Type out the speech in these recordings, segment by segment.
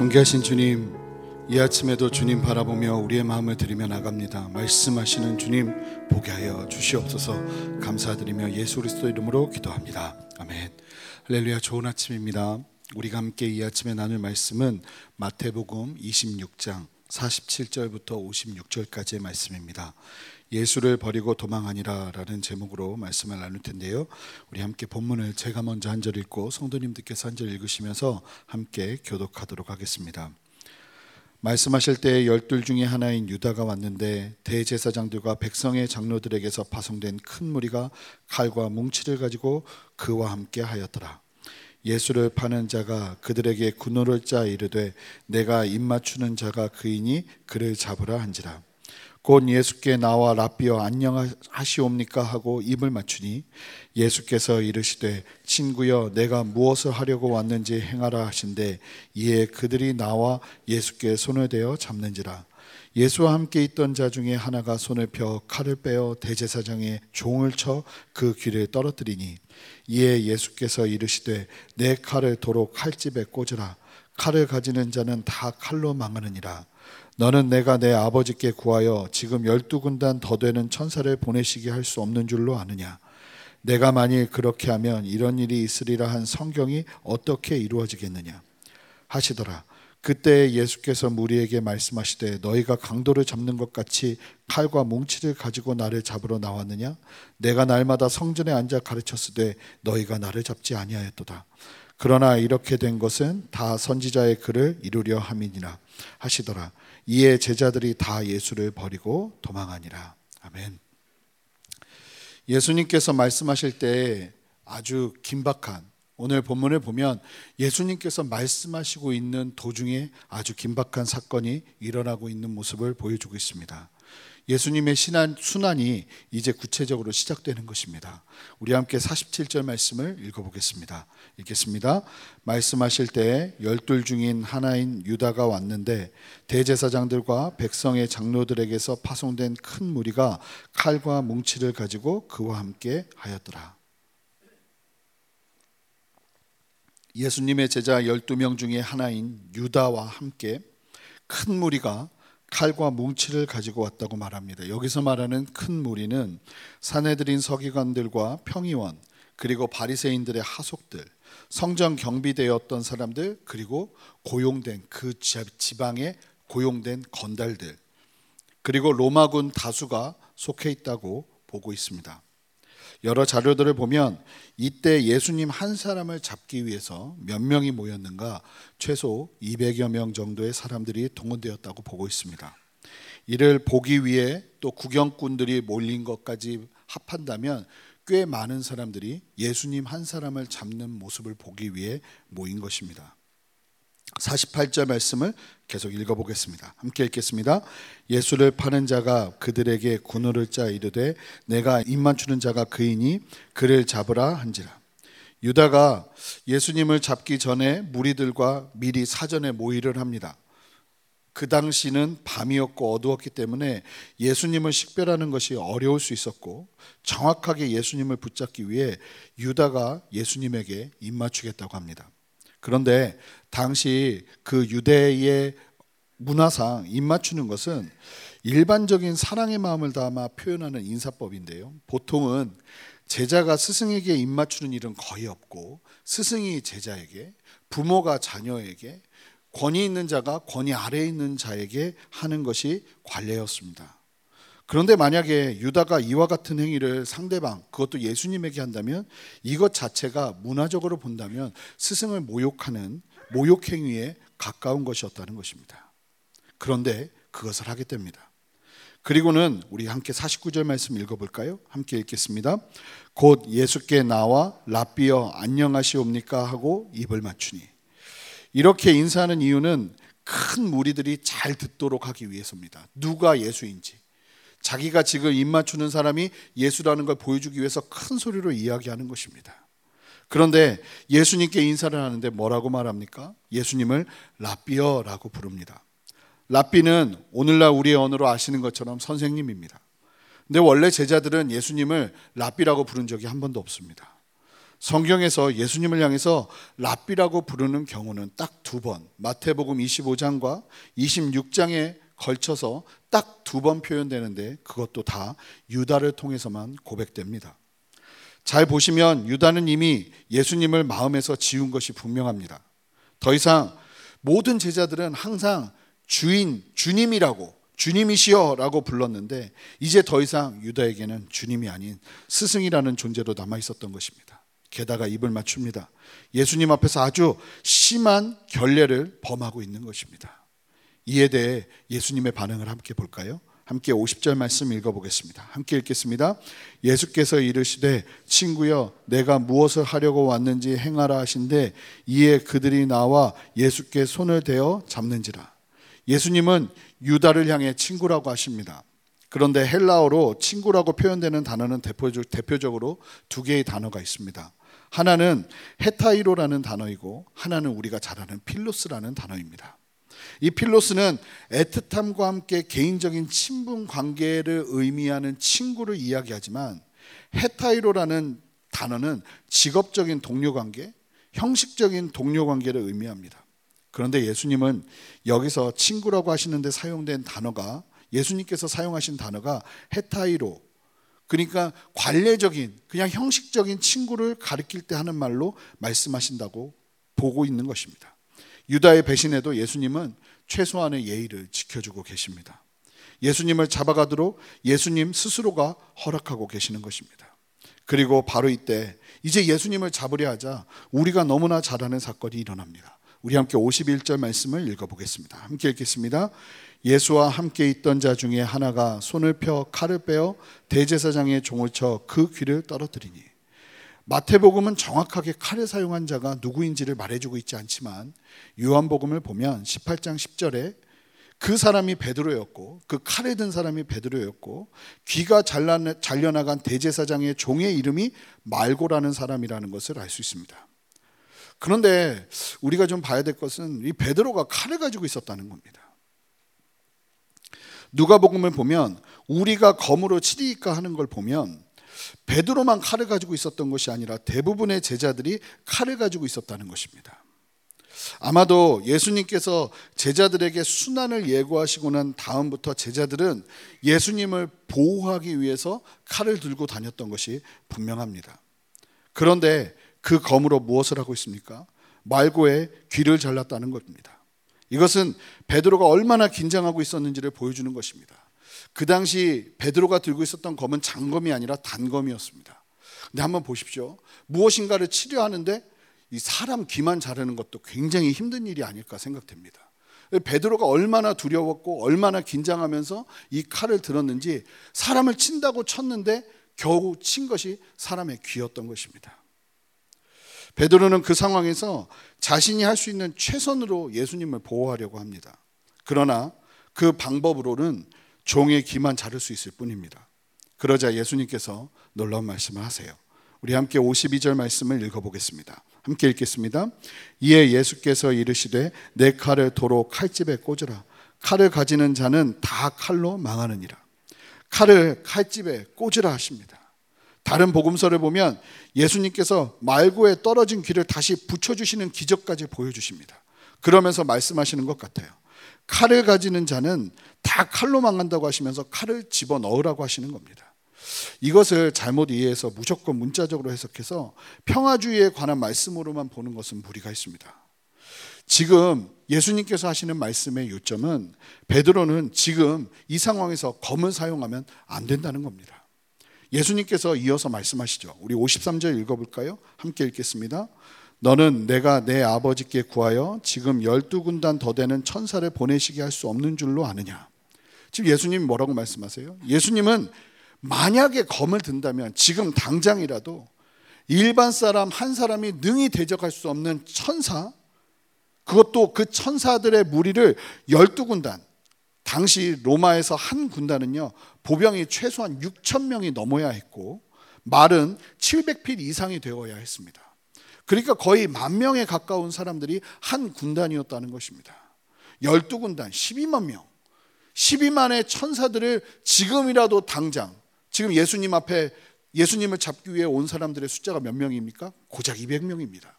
존귀하신 주님, 이 아침에도 주님 바라보며 우리의 마음을 드리며 나갑니다. 말씀하시는 주님 보게 하여 주시옵소서 감사드리며 예수 그리스도 이름으로 기도합니다. 아멘. 할렐루야 좋은 아침입니다. 우리가 함께 이 아침에 나눌 말씀은 마태복음 26장 47절부터 56절까지의 말씀입니다. 예수를 버리고 도망하니라라는 제목으로 말씀을 나눌 텐데요. 우리 함께 본문을 제가 먼저 한 절 읽고 성도님들께서 한 절 읽으시면서 함께 교독하도록 하겠습니다. 말씀하실 때 열둘 중에 하나인 유다가 왔는데 대제사장들과 백성의 장로들에게서 파송된 큰 무리가 칼과 뭉치를 가지고 그와 함께 하였더라. 예수를 파는 자가 그들에게 군호를 짜 이르되 내가 입맞추는 자가 그이니 그를 잡으라 한지라. 곧 예수께 나와 라비어 안녕하시옵니까 하고 입을 맞추니 예수께서 이르시되 친구여 내가 무엇을 하려고 왔는지 행하라 하신데 이에 그들이 나와 예수께 손을 대어 잡는지라. 예수와 함께 있던 자 중에 하나가 손을 펴 칼을 빼어 대제사장의 종을 쳐 그 귀를 떨어뜨리니 이에 예수께서 이르시되 내 칼을 도로 칼집에 꽂으라. 칼을 가지는 자는 다 칼로 망하느니라 너는 내가 내 아버지께 구하여 지금 열두 군단 더 되는 천사를 보내시게 할 수 없는 줄로 아느냐? 내가 만일 그렇게 하면 이런 일이 있으리라 한 성경이 어떻게 이루어지겠느냐? 하시더라. 그때 예수께서 무리에게 말씀하시되 너희가 강도를 잡는 것 같이 칼과 뭉치를 가지고 나를 잡으러 나왔느냐? 내가 날마다 성전에 앉아 가르쳤으되 너희가 나를 잡지 아니하였도다. 그러나 이렇게 된 것은 다 선지자의 글을 이루려 함이니라 하시더라. 이에 제자들이 다 예수를 버리고 도망하니라. 아멘. 예수님께서 말씀하실 때 아주 긴박한 오늘 본문을 보면 예수님께서 말씀하시고 있는 도중에 아주 긴박한 사건이 일어나고 있는 모습을 보여주고 있습니다. 예수님의 신한 순환이 이제 구체적으로 시작되는 것입니다. 우리 함께 47절 말씀을 읽어보겠습니다. 읽겠습니다. 말씀하실 때 열둘 중인 하나인 유다가 왔는데 대제사장들과 백성의 장로들에게서 파송된 큰 무리가 칼과 뭉치를 가지고 그와 함께 하였더라. 예수님의 제자 12명 중에 하나인 유다와 함께 큰 무리가 칼과 뭉치를 가지고 왔다고 말합니다. 여기서 말하는 큰 무리는 사내들인 서기관들과 평의원 그리고 바리새인들의 하속들, 성전 경비대였던 사람들 그리고 고용된 그 지방에 고용된 건달들 그리고 로마군 다수가 속해 있다고 보고 있습니다. 여러 자료들을 보면 이때 예수님 한 사람을 잡기 위해서 몇 명이 모였는가 최소 200여 명 정도의 사람들이 동원되었다고 보고 있습니다. 이를 보기 위해 또 구경꾼들이 몰린 것까지 합한다면 꽤 많은 사람들이 예수님 한 사람을 잡는 모습을 보기 위해 모인 것입니다. 48절 말씀을 계속 읽어보겠습니다. 함께 읽겠습니다. 예수를 파는 자가 그들에게 군호를 짜 이르되 내가 입맞추는 자가 그이니 그를 잡으라 한지라. 유다가 예수님을 잡기 전에 무리들과 미리 사전에 모의를 합니다. 그 당시는 밤이었고 어두웠기 때문에 예수님을 식별하는 것이 어려울 수 있었고 정확하게 예수님을 붙잡기 위해 유다가 예수님에게 입맞추겠다고 합니다. 그런데 당시 그 유대의 문화상 입 맞추는 것은 일반적인 사랑의 마음을 담아 표현하는 인사법인데요. 보통은 제자가 스승에게 입 맞추는 일은 거의 없고 스승이 제자에게 부모가 자녀에게 권위 있는 자가 권위 아래에 있는 자에게 하는 것이 관례였습니다. 그런데 만약에 유다가 이와 같은 행위를 상대방, 그것도 예수님에게 한다면 이것 자체가 문화적으로 본다면 스승을 모욕하는 모욕 행위에 가까운 것이었다는 것입니다. 그런데 그것을 하게 됩니다. 그리고는 우리 함께 49절 말씀 읽어볼까요? 함께 읽겠습니다. 곧 예수께 나와 라비어 안녕하시옵니까 하고 입을 맞추니 이렇게 인사하는 이유는 큰 무리들이 잘 듣도록 하기 위해서입니다. 누가 예수인지 자기가 지금 입 맞추는 사람이 예수라는 걸 보여주기 위해서 큰 소리로 이야기하는 것입니다. 그런데 예수님께 인사를 하는데 뭐라고 말합니까? 예수님을 라비어라고 부릅니다. 라비는 오늘날 우리의 언어로 아시는 것처럼 선생님입니다. 근데 원래 제자들은 예수님을 라비라고 부른 적이 한 번도 없습니다. 성경에서 예수님을 향해서 랍비라고 부르는 경우는 딱 두 번, 마태복음 25장과 26장에 걸쳐서 딱 두 번 표현되는데 그것도 다 유다를 통해서만 고백됩니다. 잘 보시면 유다는 이미 예수님을 마음에서 지운 것이 분명합니다. 더 이상 모든 제자들은 항상 주인, 주님이라고 주님이시여라고 불렀는데 이제 더 이상 유다에게는 주님이 아닌 스승이라는 존재로 남아 있었던 것입니다. 게다가 입을 맞춥니다. 예수님 앞에서 아주 심한 결례를 범하고 있는 것입니다. 이에 대해 예수님의 반응을 함께 볼까요? 함께 50절 말씀 읽어보겠습니다. 함께 읽겠습니다. 예수께서 이르시되 친구여 내가 무엇을 하려고 왔는지 행하라 하신데 이에 그들이 나와 예수께 손을 대어 잡는지라. 예수님은 유다를 향해 친구라고 하십니다. 그런데 헬라어로 친구라고 표현되는 단어는 대표적으로 두 개의 단어가 있습니다. 하나는 헤타이로라는 단어이고 하나는 우리가 잘 아는 필로스라는 단어입니다. 이 필로스는 애틋함과 함께 개인적인 친분 관계를 의미하는 친구를 이야기하지만 헤타이로라는 단어는 직업적인 동료 관계, 형식적인 동료 관계를 의미합니다. 그런데 예수님은 여기서 친구라고 하시는데 사용된 단어가 예수님께서 사용하신 단어가 헤타이로 그러니까 관례적인 그냥 형식적인 친구를 가리킬 때 하는 말로 말씀하신다고 보고 있는 것입니다. 유다의 배신에도 예수님은 최소한의 예의를 지켜주고 계십니다. 예수님을 잡아가도록 예수님 스스로가 허락하고 계시는 것입니다. 그리고 바로 이때 이제 예수님을 잡으려 하자 우리가 너무나 잘 아는 사건이 일어납니다. 우리 함께 51절 말씀을 읽어보겠습니다. 함께 읽겠습니다. 예수와 함께 있던 자 중에 하나가 손을 펴 칼을 빼어 대제사장의 종을 쳐 그 귀를 떨어뜨리니 마태복음은 정확하게 칼을 사용한 자가 누구인지를 말해주고 있지 않지만 요한복음을 보면 18장 10절에 그 사람이 베드로였고 그 칼에 든 사람이 베드로였고 귀가 잘려나간 대제사장의 종의 이름이 말고라는 사람이라는 것을 알 수 있습니다. 그런데 우리가 좀 봐야 될 것은 이 베드로가 칼을 가지고 있었다는 겁니다. 누가복음을 보면 우리가 검으로 치리까 하는 걸 보면 베드로만 칼을 가지고 있었던 것이 아니라 대부분의 제자들이 칼을 가지고 있었다는 것입니다. 아마도 예수님께서 제자들에게 순환을 예고하시고 난 다음부터 제자들은 예수님을 보호하기 위해서 칼을 들고 다녔던 것이 분명합니다. 그런데 그 검으로 무엇을 하고 있습니까? 말고의 귀를 잘랐다는 겁니다. 이것은 베드로가 얼마나 긴장하고 있었는지를 보여주는 것입니다. 그 당시 베드로가 들고 있었던 검은 장검이 아니라 단검이었습니다. 근데 한번 보십시오. 무엇인가를 치료하는데 이 사람 귀만 자르는 것도 굉장히 힘든 일이 아닐까 생각됩니다. 베드로가 얼마나 두려웠고 얼마나 긴장하면서 이 칼을 들었는지 사람을 친다고 쳤는데 겨우 친 것이 사람의 귀였던 것입니다. 베드로는 그 상황에서 자신이 할 수 있는 최선으로 예수님을 보호하려고 합니다. 그러나 그 방법으로는 종의 귀만 자를 수 있을 뿐입니다. 그러자 예수님께서 놀라운 말씀을 하세요. 우리 함께 52절 말씀을 읽어보겠습니다. 함께 읽겠습니다. 이에 예수께서 이르시되 내 칼을 도로 칼집에 꽂으라. 칼을 가지는 자는 다 칼로 망하느니라. 칼을 칼집에 꽂으라 하십니다. 다른 복음서를 보면 예수님께서 말고에 떨어진 귀를 다시 붙여주시는 기적까지 보여주십니다. 그러면서 말씀하시는 것 같아요. 칼을 가지는 자는 다 칼로 망한다고 하시면서 칼을 집어 넣으라고 하시는 겁니다. 이것을 잘못 이해해서 무조건 문자적으로 해석해서 평화주의에 관한 말씀으로만 보는 것은 무리가 있습니다. 지금 예수님께서 하시는 말씀의 요점은 베드로는 지금 이 상황에서 검을 사용하면 안 된다는 겁니다. 예수님께서 이어서 말씀하시죠. 우리 53절 읽어볼까요? 함께 읽겠습니다. 너는 내가 내 아버지께 구하여 지금 열두 군단 더 되는 천사를 보내시게 할 수 없는 줄로 아느냐. 지금 예수님이 뭐라고 말씀하세요? 예수님은 만약에 검을 든다면 지금 당장이라도 일반 사람 한 사람이 능히 대적할 수 없는 천사, 그것도 그 천사들의 무리를 열두 군단, 당시 로마에서 한 군단은요 보병이 최소한 6천 명이 넘어야 했고 말은 700필 이상이 되어야 했습니다. 그러니까 거의 만 명에 가까운 사람들이 한 군단이었다는 것입니다. 12군단 12만 명. 12만의 천사들을 지금이라도 당장 지금 예수님 앞에 예수님을 잡기 위해 온 사람들의 숫자가 몇 명입니까? 고작 200명입니다.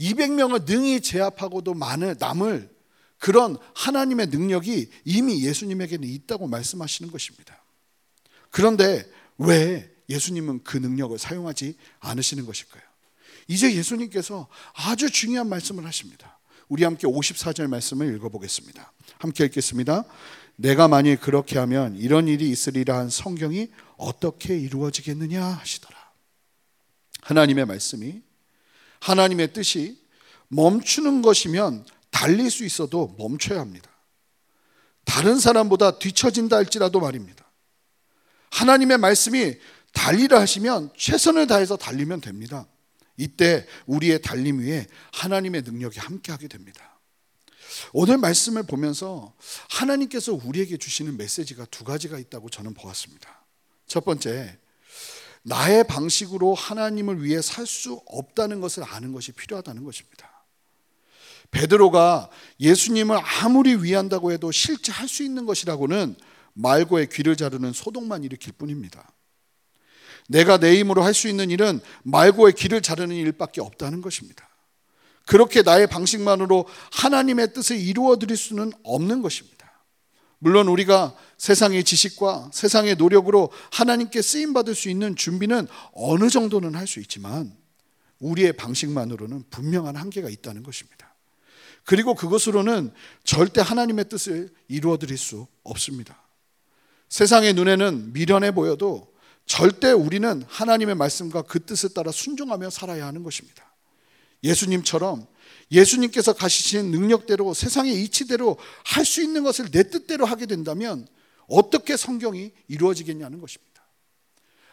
200명을 능히 제압하고도 많은 남을 그런 하나님의 능력이 이미 예수님에게는 있다고 말씀하시는 것입니다. 그런데 왜 예수님은 그 능력을 사용하지 않으시는 것일까요? 이제 예수님께서 아주 중요한 말씀을 하십니다. 우리 함께 54절 말씀을 읽어보겠습니다. 함께 읽겠습니다. 내가 만일 그렇게 하면 이런 일이 있으리라 한 성경이 어떻게 이루어지겠느냐 하시더라. 하나님의 말씀이 하나님의 뜻이 멈추는 것이면 달릴 수 있어도 멈춰야 합니다. 다른 사람보다 뒤처진다 할지라도 말입니다. 하나님의 말씀이 달리라 하시면 최선을 다해서 달리면 됩니다. 이때 우리의 달림 위에 하나님의 능력이 함께하게 됩니다. 오늘 말씀을 보면서 하나님께서 우리에게 주시는 메시지가 두 가지가 있다고 저는 보았습니다. 첫 번째, 나의 방식으로 하나님을 위해 살 수 없다는 것을 아는 것이 필요하다는 것입니다. 베드로가 예수님을 아무리 위한다고 해도 실제 할 수 있는 것이라고는 말고의 귀를 자르는 소동만 일으킬 뿐입니다. 내가 내 힘으로 할 수 있는 일은 말고의 귀를 자르는 일밖에 없다는 것입니다. 그렇게 나의 방식만으로 하나님의 뜻을 이루어 드릴 수는 없는 것입니다. 물론 우리가 세상의 지식과 세상의 노력으로 하나님께 쓰임 받을 수 있는 준비는 어느 정도는 할 수 있지만 우리의 방식만으로는 분명한 한계가 있다는 것입니다. 그리고 그것으로는 절대 하나님의 뜻을 이루어 드릴 수 없습니다. 세상의 눈에는 미련해 보여도 절대 우리는 하나님의 말씀과 그 뜻을 따라 순종하며 살아야 하는 것입니다. 예수님처럼 예수님께서 가시신 능력대로 세상의 이치대로 할 수 있는 것을 내 뜻대로 하게 된다면 어떻게 성경이 이루어지겠냐는 것입니다.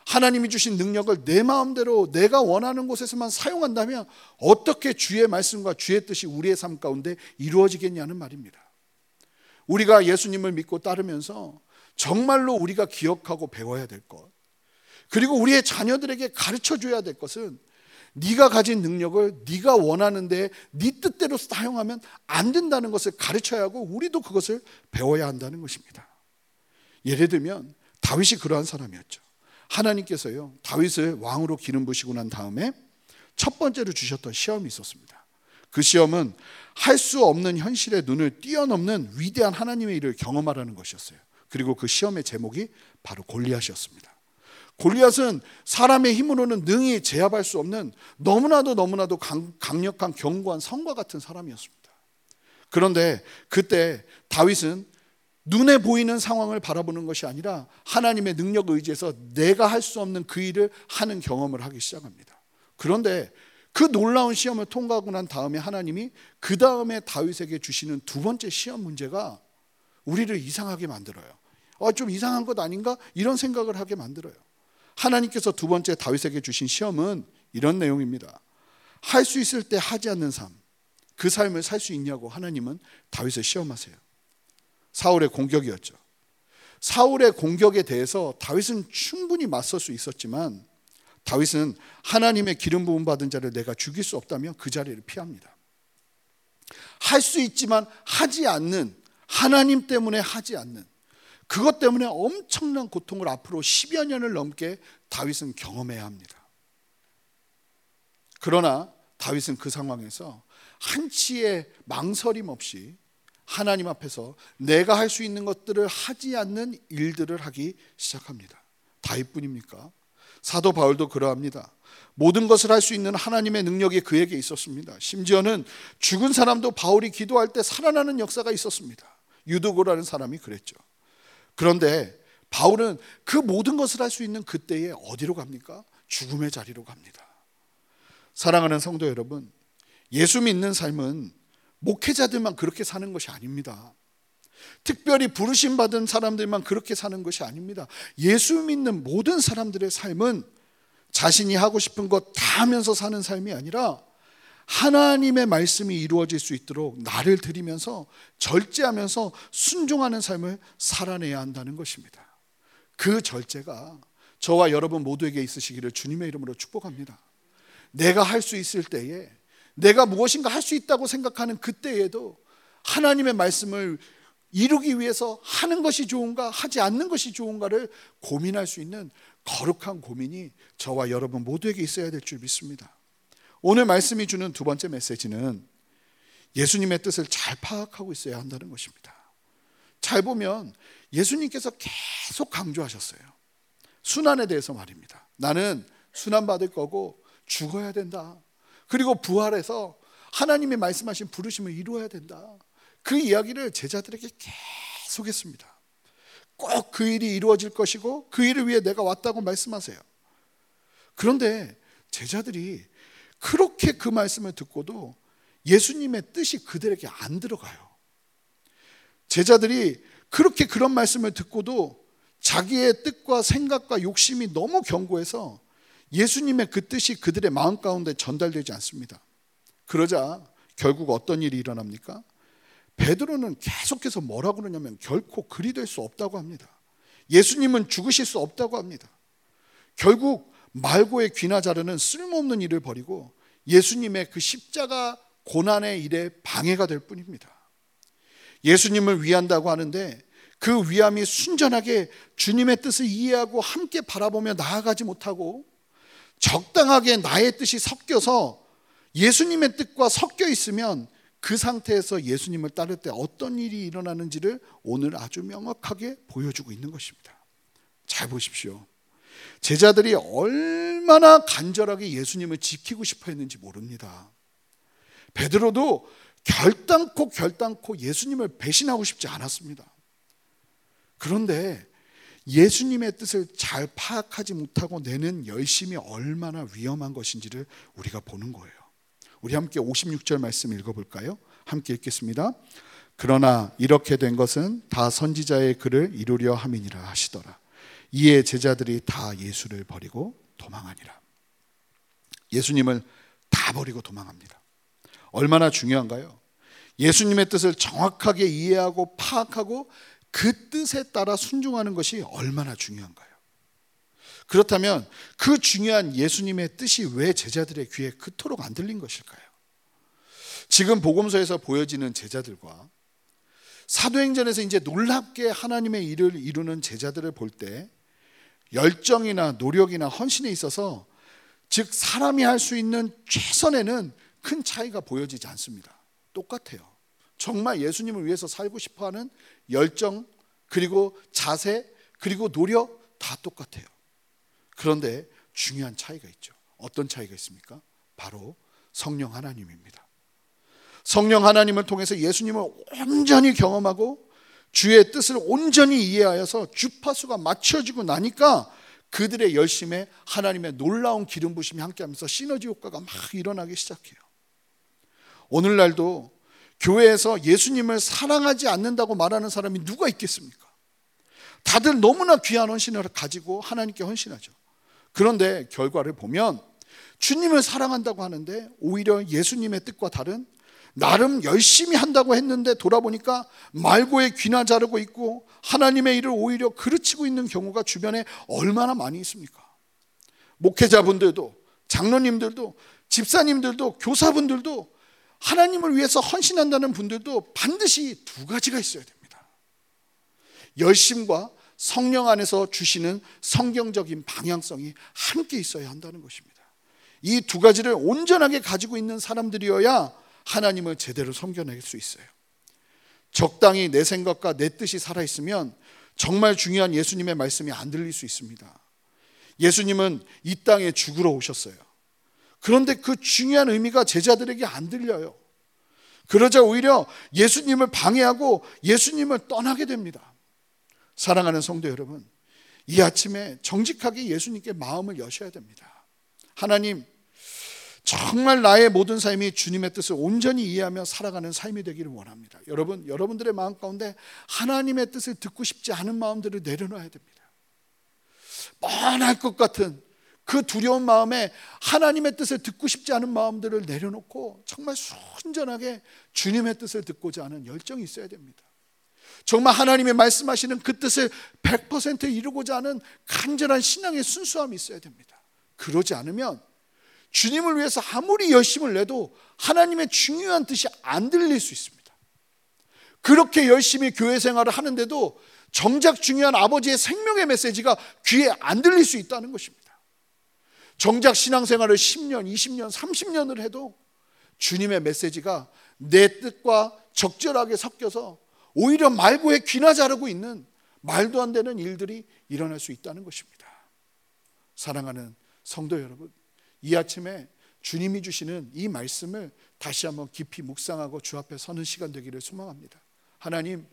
하나님이 주신 능력을 내 마음대로 내가 원하는 곳에서만 사용한다면 어떻게 주의 말씀과 주의 뜻이 우리의 삶 가운데 이루어지겠냐는 말입니다. 우리가 예수님을 믿고 따르면서 정말로 우리가 기억하고 배워야 될 것, 그리고 우리의 자녀들에게 가르쳐 줘야 될 것은 네가 가진 능력을 네가 원하는데 네 뜻대로 사용하면 안 된다는 것을 가르쳐야 하고 우리도 그것을 배워야 한다는 것입니다. 예를 들면 다윗이 그러한 사람이었죠. 하나님께서요 다윗을 왕으로 기름 부시고 난 다음에 첫 번째로 주셨던 시험이 있었습니다. 그 시험은 할 수 없는 현실의 눈을 뛰어넘는 위대한 하나님의 일을 경험하라는 것이었어요. 그리고 그 시험의 제목이 바로 골리앗이었습니다. 골리앗은 사람의 힘으로는 능히 제압할 수 없는 너무나도 너무나도 강력한 견고한 성과 같은 사람이었습니다. 그런데 그때 다윗은 눈에 보이는 상황을 바라보는 것이 아니라 하나님의 능력을 의지해서 내가 할 수 없는 그 일을 하는 경험을 하기 시작합니다. 그런데 그 놀라운 시험을 통과하고 난 다음에 하나님이 그 다음에 다윗에게 주시는 두 번째 시험 문제가 우리를 이상하게 만들어요. 아, 좀 이상한 것 아닌가? 이런 생각을 하게 만들어요. 하나님께서 두 번째 다윗에게 주신 시험은 이런 내용입니다. 할 수 있을 때 하지 않는 삶, 그 삶을 살 수 있냐고 하나님은 다윗을 시험하세요. 사울의 공격이었죠. 사울의 공격에 대해서 다윗은 충분히 맞설 수 있었지만 다윗은 하나님의 기름 부음 받은 자를 내가 죽일 수 없다며 그 자리를 피합니다. 할 수 있지만 하지 않는 하나님 때문에 하지 않는 그것 때문에 엄청난 고통을 앞으로 10여 년을 넘게 다윗은 경험해야 합니다. 그러나 다윗은 그 상황에서 한치의 망설임 없이 하나님 앞에서 내가 할 수 있는 것들을 하지 않는 일들을 하기 시작합니다. 다윗뿐입니까? 사도 바울도 그러합니다. 모든 것을 할 수 있는 하나님의 능력이 그에게 있었습니다. 심지어는 죽은 사람도 바울이 기도할 때 살아나는 역사가 있었습니다. 유도고라는 사람이 그랬죠. 그런데 바울은 그 모든 것을 할 수 있는 그때에 어디로 갑니까? 죽음의 자리로 갑니다. 사랑하는 성도 여러분, 예수 믿는 삶은 목회자들만 그렇게 사는 것이 아닙니다. 특별히 부르심 받은 사람들만 그렇게 사는 것이 아닙니다. 예수 믿는 모든 사람들의 삶은 자신이 하고 싶은 것 다 하면서 사는 삶이 아니라 하나님의 말씀이 이루어질 수 있도록 나를 드리면서 절제하면서 순종하는 삶을 살아내야 한다는 것입니다. 그 절제가 저와 여러분 모두에게 있으시기를 주님의 이름으로 축복합니다. 내가 할 수 있을 때에 내가 무엇인가 할 수 있다고 생각하는 그때에도 하나님의 말씀을 이루기 위해서 하는 것이 좋은가 하지 않는 것이 좋은가를 고민할 수 있는 거룩한 고민이 저와 여러분 모두에게 있어야 될 줄 믿습니다. 오늘 말씀이 주는 두 번째 메시지는 예수님의 뜻을 잘 파악하고 있어야 한다는 것입니다. 잘 보면 예수님께서 계속 강조하셨어요. 순환에 대해서 말입니다. 나는 순환 받을 거고 죽어야 된다. 그리고 부활해서 하나님이 말씀하신 부르심을 이루어야 된다. 그 이야기를 제자들에게 계속 했습니다. 꼭 그 일이 이루어질 것이고 그 일을 위해 내가 왔다고 말씀하세요. 그런데 제자들이 그렇게 그 말씀을 듣고도 예수님의 뜻이 그들에게 안 들어가요. 제자들이 그렇게 그런 말씀을 듣고도 자기의 뜻과 생각과 욕심이 너무 견고해서 예수님의 그 뜻이 그들의 마음 가운데 전달되지 않습니다. 그러자 결국 어떤 일이 일어납니까? 베드로는 계속해서 뭐라고 그러냐면 결코 그리 될 수 없다고 합니다. 예수님은 죽으실 수 없다고 합니다. 결국 말고의 귀나 자르는 쓸모없는 일을 벌이고 예수님의 그 십자가 고난의 일에 방해가 될 뿐입니다. 예수님을 위한다고 하는데 그 위함이 순전하게 주님의 뜻을 이해하고 함께 바라보며 나아가지 못하고 적당하게 나의 뜻이 섞여서 예수님의 뜻과 섞여 있으면 그 상태에서 예수님을 따를 때 어떤 일이 일어나는지를 오늘 아주 명확하게 보여주고 있는 것입니다. 잘 보십시오. 제자들이 얼마나 간절하게 예수님을 지키고 싶어 했는지 모릅니다. 베드로도 결단코 결단코 예수님을 배신하고 싶지 않았습니다. 그런데 예수님의 뜻을 잘 파악하지 못하고 내는 열심이 얼마나 위험한 것인지를 우리가 보는 거예요. 우리 함께 56절 말씀 읽어볼까요? 함께 읽겠습니다. 그러나 이렇게 된 것은 다 선지자의 글을 이루려 함이니라 하시더라. 이에 제자들이 다 예수를 버리고 도망하니라. 예수님을 다 버리고 도망합니다. 얼마나 중요한가요? 예수님의 뜻을 정확하게 이해하고 파악하고 그 뜻에 따라 순종하는 것이 얼마나 중요한가요? 그렇다면 그 중요한 예수님의 뜻이 왜 제자들의 귀에 그토록 안 들린 것일까요? 지금 복음서에서 보여지는 제자들과 사도행전에서 이제 놀랍게 하나님의 일을 이루는 제자들을 볼 때 열정이나 노력이나 헌신에 있어서 즉 사람이 할 수 있는 최선에는 큰 차이가 보여지지 않습니다. 똑같아요. 정말 예수님을 위해서 살고 싶어 하는 열정, 그리고 자세, 그리고 노력 다 똑같아요. 그런데 중요한 차이가 있죠. 어떤 차이가 있습니까? 바로 성령 하나님입니다. 성령 하나님을 통해서 예수님을 온전히 경험하고 주의 뜻을 온전히 이해하여서 주파수가 맞춰지고 나니까 그들의 열심에 하나님의 놀라운 기름 부심이 함께하면서 시너지 효과가 막 일어나기 시작해요. 오늘날도 교회에서 예수님을 사랑하지 않는다고 말하는 사람이 누가 있겠습니까? 다들 너무나 귀한 헌신을 가지고 하나님께 헌신하죠. 그런데 결과를 보면 주님을 사랑한다고 하는데 오히려 예수님의 뜻과 다른 나름 열심히 한다고 했는데 돌아보니까 말고의 귀나 자르고 있고 하나님의 일을 오히려 그르치고 있는 경우가 주변에 얼마나 많이 있습니까? 목회자분들도 장로님들도 집사님들도 교사분들도 하나님을 위해서 헌신한다는 분들도 반드시 두 가지가 있어야 됩니다. 열심과 성령 안에서 주시는 성경적인 방향성이 함께 있어야 한다는 것입니다. 이 두 가지를 온전하게 가지고 있는 사람들이어야 하나님을 제대로 섬겨낼 수 있어요. 적당히 내 생각과 내 뜻이 살아있으면 정말 중요한 예수님의 말씀이 안 들릴 수 있습니다. 예수님은 이 땅에 죽으러 오셨어요. 그런데 그 중요한 의미가 제자들에게 안 들려요. 그러자 오히려 예수님을 방해하고 예수님을 떠나게 됩니다. 사랑하는 성도 여러분, 이 아침에 정직하게 예수님께 마음을 여셔야 됩니다. 하나님, 정말 나의 모든 삶이 주님의 뜻을 온전히 이해하며 살아가는 삶이 되기를 원합니다. 여러분, 여러분들의 마음 가운데 하나님의 뜻을 듣고 싶지 않은 마음들을 내려놔야 됩니다. 뻔할 것 같은 그 두려운 마음에 하나님의 뜻을 듣고 싶지 않은 마음들을 내려놓고 정말 순전하게 주님의 뜻을 듣고자 하는 열정이 있어야 됩니다. 정말 하나님의 말씀하시는 그 뜻을 100% 이루고자 하는 간절한 신앙의 순수함이 있어야 됩니다. 그러지 않으면 주님을 위해서 아무리 열심을 내도 하나님의 중요한 뜻이 안 들릴 수 있습니다. 그렇게 열심히 교회 생활을 하는데도 정작 중요한 아버지의 생명의 메시지가 귀에 안 들릴 수 있다는 것입니다. 정작 신앙생활을 10년, 20년, 30년을 해도 주님의 메시지가 내 뜻과 적절하게 섞여서 오히려 말고에 귀나 자르고 있는 말도 안 되는 일들이 일어날 수 있다는 것입니다. 사랑하는 성도 여러분, 이 아침에 주님이 주시는 이 말씀을 다시 한번 깊이 묵상하고 주 앞에 서는 시간 되기를 소망합니다. 하나님,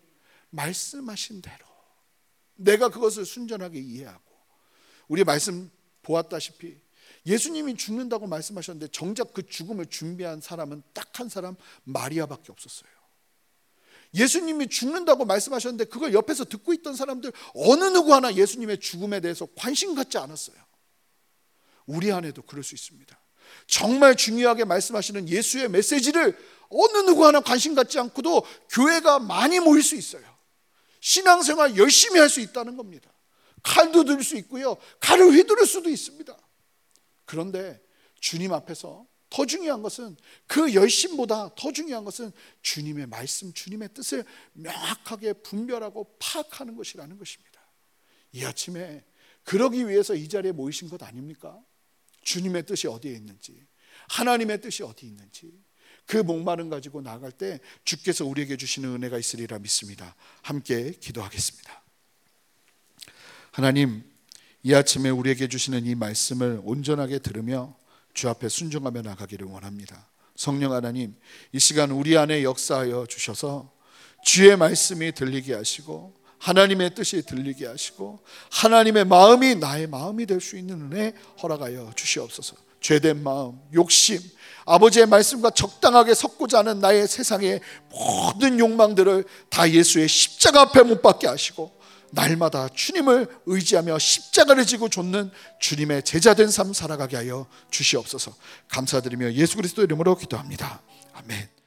말씀하신 대로 내가 그것을 순전하게 이해하고 우리 말씀 보았다시피 예수님이 죽는다고 말씀하셨는데 정작 그 죽음을 준비한 사람은 딱 한 사람 마리아밖에 없었어요. 예수님이 죽는다고 말씀하셨는데 그걸 옆에서 듣고 있던 사람들 어느 누구 하나 예수님의 죽음에 대해서 관심 갖지 않았어요. 우리 안에도 그럴 수 있습니다. 정말 중요하게 말씀하시는 예수의 메시지를 어느 누구 하나 관심 갖지 않고도 교회가 많이 모일 수 있어요. 신앙생활 열심히 할 수 있다는 겁니다. 칼도 들 수 있고요. 칼을 휘두를 수도 있습니다. 그런데 주님 앞에서 더 중요한 것은 그 열심보다 더 중요한 것은 주님의 말씀, 주님의 뜻을 명확하게 분별하고 파악하는 것이라는 것입니다. 이 아침에 그러기 위해서 이 자리에 모이신 것 아닙니까? 주님의 뜻이 어디에 있는지, 하나님의 뜻이 어디 있는지, 그 목마름 가지고 나갈 때 주께서 우리에게 주시는 은혜가 있으리라 믿습니다. 함께 기도하겠습니다. 하나님, 이 아침에 우리에게 주시는 이 말씀을 온전하게 들으며 주 앞에 순종하며 나가기를 원합니다. 성령 하나님, 이 시간 우리 안에 역사하여 주셔서 주의 말씀이 들리게 하시고 하나님의 뜻이 들리게 하시고 하나님의 마음이 나의 마음이 될 수 있는 은혜 허락하여 주시옵소서. 죄된 마음, 욕심, 아버지의 말씀과 적당하게 섞고자 하는 나의 세상의 모든 욕망들을 다 예수의 십자가 앞에 못 박게 하시고 날마다 주님을 의지하며 십자가를 지고 좇는 주님의 제자된 삶 살아가게 하여 주시옵소서. 감사드리며 예수 그리스도 이름으로 기도합니다. 아멘.